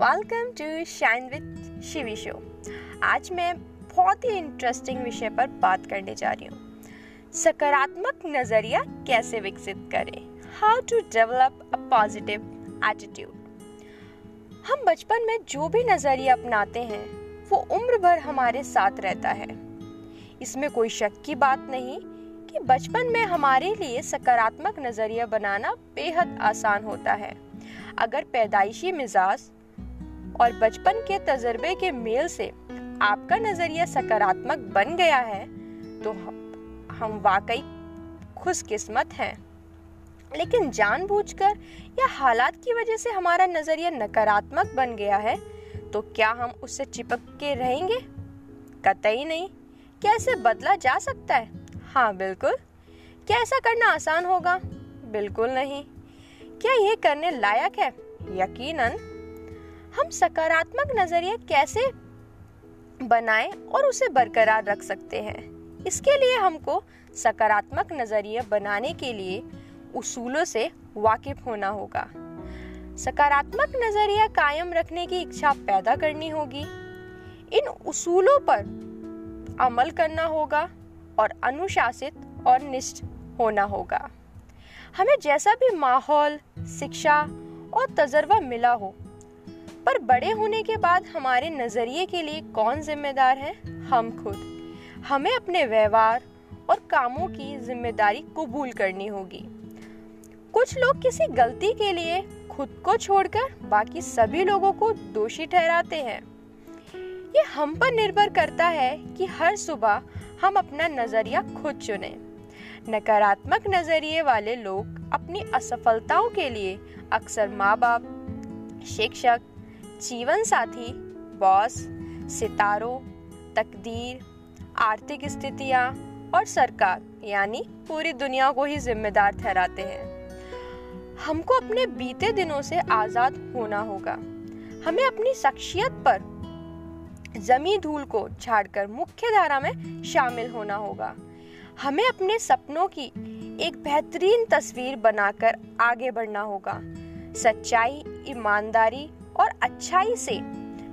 Welcome to shine with Shivi show आज मैं बहुत ही इंटरेस्टिंग विषय पर बात करने जा रही हूँ। सकारात्मक नज़रिया कैसे विकसित करें? How to develop a positive attitude हम बचपन में जो भी नज़रिया अपनाते हैं, वो उम्र भर हमारे साथ रहता है। इसमें कोई शक की बात नहीं कि बचपन में हमारे लिए सकारात्मक नज़रिया बनाना बेहद आसान होता है। अगर पैदाइशी मिजाज और बचपन के तजर्बे के मेल से आपका नज़रिया सकारात्मक बन गया है तो हम वाकई खुशकिस्मत हैं। लेकिन जानबूझकर या हालात की वजह से हमारा नज़रिया नकारात्मक बन गया है तो क्या हम उससे चिपक के रहेंगे? कतई नहीं। क्या इसे बदला जा सकता है? हाँ बिल्कुल। क्या ऐसा करना आसान होगा? बिल्कुल नहीं। क्या ये करने लायक है? यकीनन हम सकारात्मक नज़रिया कैसे बनाएँ और उसे बरकरार रख सकते हैं? इसके लिए हमको सकारात्मक नज़रिया बनाने के लिए उसूलों से वाकिफ होना होगा। सकारात्मक नज़रिया कायम रखने की इच्छा पैदा करनी होगी। इन उसूलों पर अमल करना होगा और अनुशासित और निष्ठ होना होगा। हमें जैसा भी माहौल, शिक्षा और तजर्बा मिला हो पर बड़े होने के बाद हमारे नज़रिए के लिए कौन जिम्मेदार है? हम खुद। हमें अपने व्यवहार और कामों की ज़िम्मेदारी कबूल करनी होगी। कुछ लोग किसी गलती के लिए खुद को छोड़कर बाकी सभी लोगों को दोषी ठहराते हैं। ये हम पर निर्भर करता है कि हर सुबह हम अपना नज़रिया खुद चुनें। नकारात्मक नज़रिए वाले लोग अपनी असफलताओं के लिए अक्सर माँ बाप शिक्षक जीवन साथी, बॉस, सितारों, तकदीर, आर्थिक स्थितियाँ और सरकार, यानी पूरी दुनिया को ही जिम्मेदार ठहराते हैं। हमको अपने बीते दिनों से आज़ाद होना होगा। हमें अपनी शख्सियत पर जमी धूल को झाड़कर मुख्य धारा में शामिल होना होगा। हमें अपने सपनों की एक बेहतरीन तस्वीर बनाकर आगे बढ़ना होगा। सच्चाई, ईमानदारी और अच्छाई से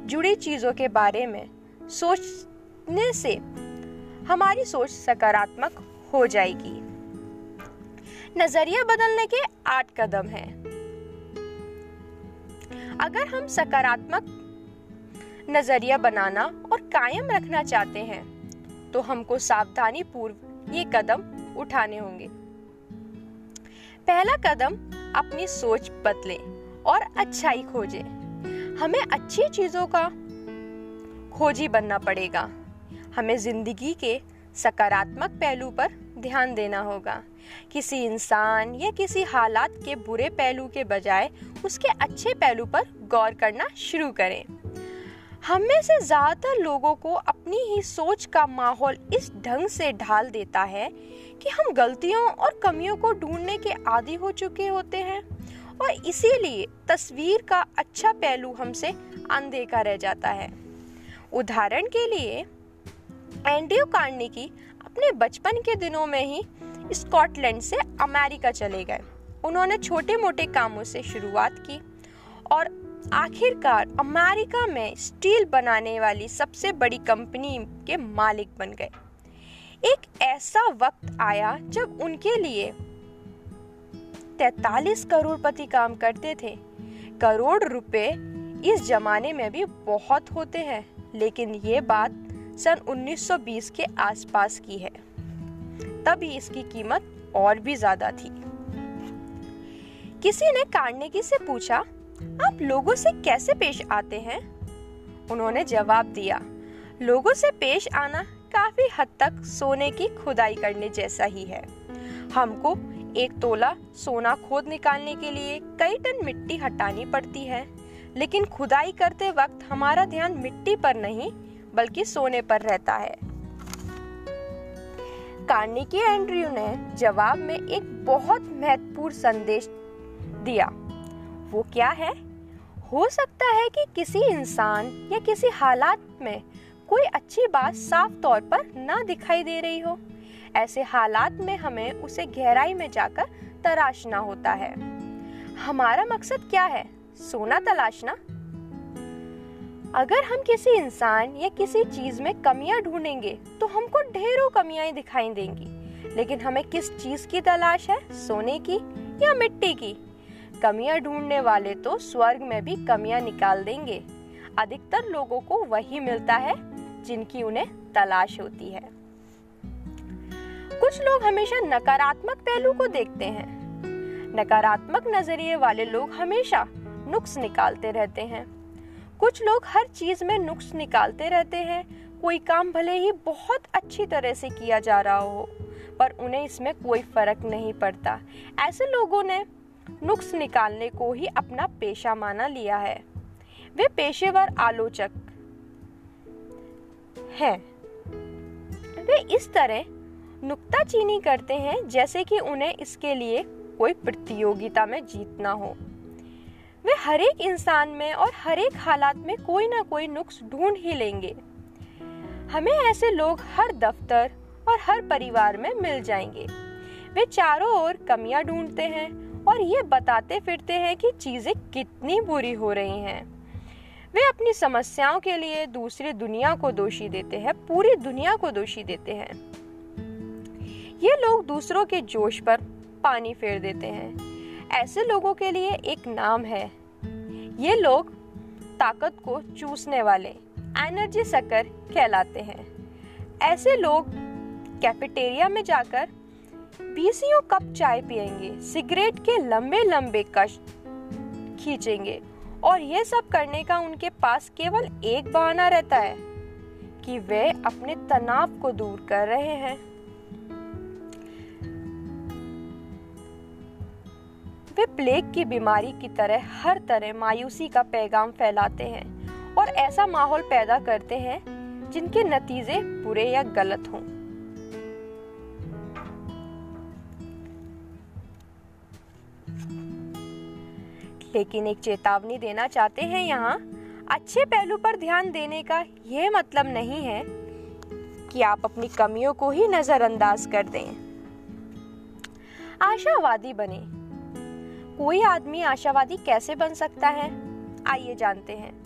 जुड़ी चीज़ों के बारे में सोचने से हमारी सोच सकारात्मक हो जाएगी। नज़रिया बदलने के आठ कदम हैं। अगर हम सकारात्मक नज़रिया बनाना और कायम रखना चाहते हैं तो हमको सावधानी पूर्व ये कदम उठाने होंगे। पहला कदम, अपनी सोच बदले और अच्छाई खोजे। हमें अच्छी चीज़ों का खोजी बनना पड़ेगा। हमें ज़िंदगी के सकारात्मक पहलू पर ध्यान देना होगा। किसी इंसान या किसी हालात के बुरे पहलू के बजाय उसके अच्छे पहलू पर गौर करना शुरू करें। हम में से ज़्यादातर लोगों को अपनी ही सोच का माहौल इस ढंग से ढाल देता है कि हम गलतियों और कमियों को ढूँढने के आदि हो चुके होते हैं। और इसीलिए तस्वीर का अच्छा पहलू हमसे अनदेखा रह जाता है। उदाहरण के लिए, एंड्रयू कार्नेगी अपने बचपन के दिनों में ही स्कॉटलैंड से अमेरिका चले गए। उन्होंने छोटे मोटे कामों से शुरुआत की और आखिरकार अमेरिका में स्टील बनाने वाली सबसे बड़ी कंपनी के मालिक बन गए। एक ऐसा वक्त आया जब उनके लिए 43 करोड़पति काम करते थे। करोड़ रुपए इस जमाने में भी बहुत होते हैं, लेकिन ये बात सन 1920 के आसपास की है। तभी इसकी कीमत और भी ज़्यादा थी। किसी ने कार्नेगी से पूछा, आप लोगों से कैसे पेश आते हैं? उन्होंने जवाब दिया, लोगों से पेश आना काफ़ी हद तक सोने की खुदाई करने जैसा ही है। हमको एक तोला सोना खोद निकालने के लिए कई टन मिट्टी हटानी पड़ती है। लेकिन खुदाई करते वक्त हमारा ध्यान मिट्टी पर नहीं, बल्कि सोने पर रहता है। कार्निकी एंड्रयू ने जवाब में एक बहुत महत्वपूर्ण संदेश दिया। वो क्या है? हो सकता है कि किसी इंसान या किसी हालात में कोई अच्छी बात साफ़ तौर पर ना दिखाई दे रही हो। ऐसे हालात में हमें उसे गहराई में जाकर तराशना होता है। हमारा मकसद क्या है? सोना तलाशना? अगर हम किसी इंसान या किसी चीज़ में कमियाँ ढूंढेंगे तो हमको ढेरों कमियाँ दिखाई देंगी। लेकिन हमें किस चीज़ की तलाश है? सोने की या मिट्टी की? कमियाँ ढूँढने वाले तो स्वर्ग में भी कमियाँ निकाल देंगे। अधिकतर लोगों को वही मिलता है जिनकी उन्हें तलाश होती है। कुछ लोग हमेशा नकारात्मक पहलू को देखते हैं। नकारात्मक नज़रिए वाले लोग हमेशा नुक्स निकालते रहते हैं। कुछ लोग हर चीज़ में नुक्स निकालते रहते हैं। कोई काम भले ही बहुत अच्छी तरह से किया जा रहा हो, पर उन्हें इसमें कोई फ़र्क नहीं पड़ता। ऐसे लोगों ने नुक्स निकालने को ही अपना पेशा माना लिया है। वे पेशेवर आलोचक हैं। वे इस तरह नुक्ताचीनी करते हैं जैसे कि उन्हें इसके लिए कोई प्रतियोगिता में जीतना हो। वे हर एक इंसान में और हर एक हालात में कोई ना कोई नुक्स ढूंढ ही लेंगे। हमें ऐसे लोग हर दफ्तर और हर परिवार में मिल जाएँगे। वे चारों ओर कमियाँ ढूंढते हैं और ये बताते फिरते हैं कि चीज़ें कितनी बुरी हो रही हैं। वे अपनी समस्याओं के लिए दूसरी दुनिया को दोषी देते हैं, पूरी दुनिया को दोषी देते हैं। ये लोग दूसरों के जोश पर पानी फेर देते हैं। ऐसे लोगों के लिए एक नाम है। ये लोग ताकत को चूसने वाले एनर्जी सकर कहलाते हैं। ऐसे लोग कैफेटेरिया में जाकर बीसियों कप चाय पिएँगे सिगरेट के लंबे लंबे कश खींचेंगे और ये सब करने का उनके पास केवल एक बहाना रहता है कि वे अपने तनाव को दूर कर रहे हैं। वे प्लेग की बीमारी की तरह हर तरह मायूसी का पैगाम फैलाते हैं और ऐसा माहौल पैदा करते हैं जिनके नतीजे बुरे या गलत हों। लेकिन एक चेतावनी देना चाहते हैं यहाँ, अच्छे पहलू पर ध्यान देने का यह मतलब नहीं है कि आप अपनी कमियों को ही नजरअंदाज कर दें। आशावादी बने। कोई आदमी आशावादी कैसे बन सकता है? आइए जानते हैं।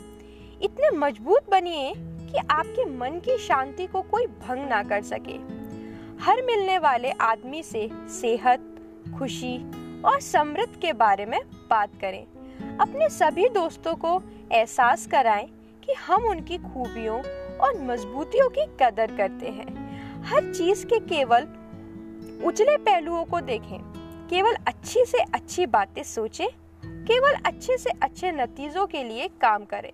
इतने मज़बूत बनिए कि आपके मन की शांति को कोई भंग ना कर सके। हर मिलने वाले आदमी से सेहत, खुशी और समृद्ध के बारे में बात करें। अपने सभी दोस्तों को एहसास कराएँ कि हम उनकी खूबियों और मजबूतियों की कदर करते हैं। हर चीज़ के केवल उजले पहलुओं को देखें। केवल अच्छी से अच्छी बातें सोचें, केवल अच्छे से अच्छे नतीजों के लिए काम करें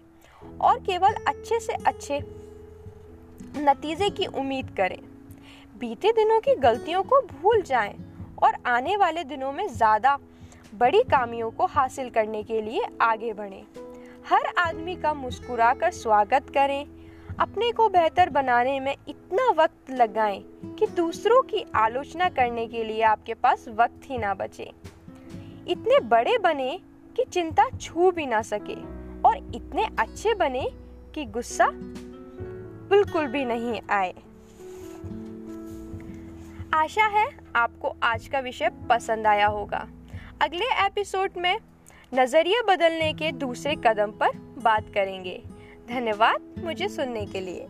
और केवल अच्छे से अच्छे नतीजे की उम्मीद करें। बीते दिनों की गलतियों को भूल जाएँ और आने वाले दिनों में ज़्यादा बड़ी कामियों को हासिल करने के लिए आगे बढ़ें। हर आदमी का मुस्कुराकर स्वागत करें अपने को बेहतर बनाने में इतना वक्त लगाएँ कि दूसरों की आलोचना करने के लिए आपके पास वक्त ही ना बचे। इतने बड़े बने कि चिंता छू भी ना सके और इतने अच्छे बने कि गुस्सा बिल्कुल भी नहीं आए। आशा है आपको आज का विषय पसंद आया होगा। अगले एपिसोड में नज़रिया बदलने के दूसरे कदम पर बात करेंगे। धन्यवाद मुझे सुनने के लिए।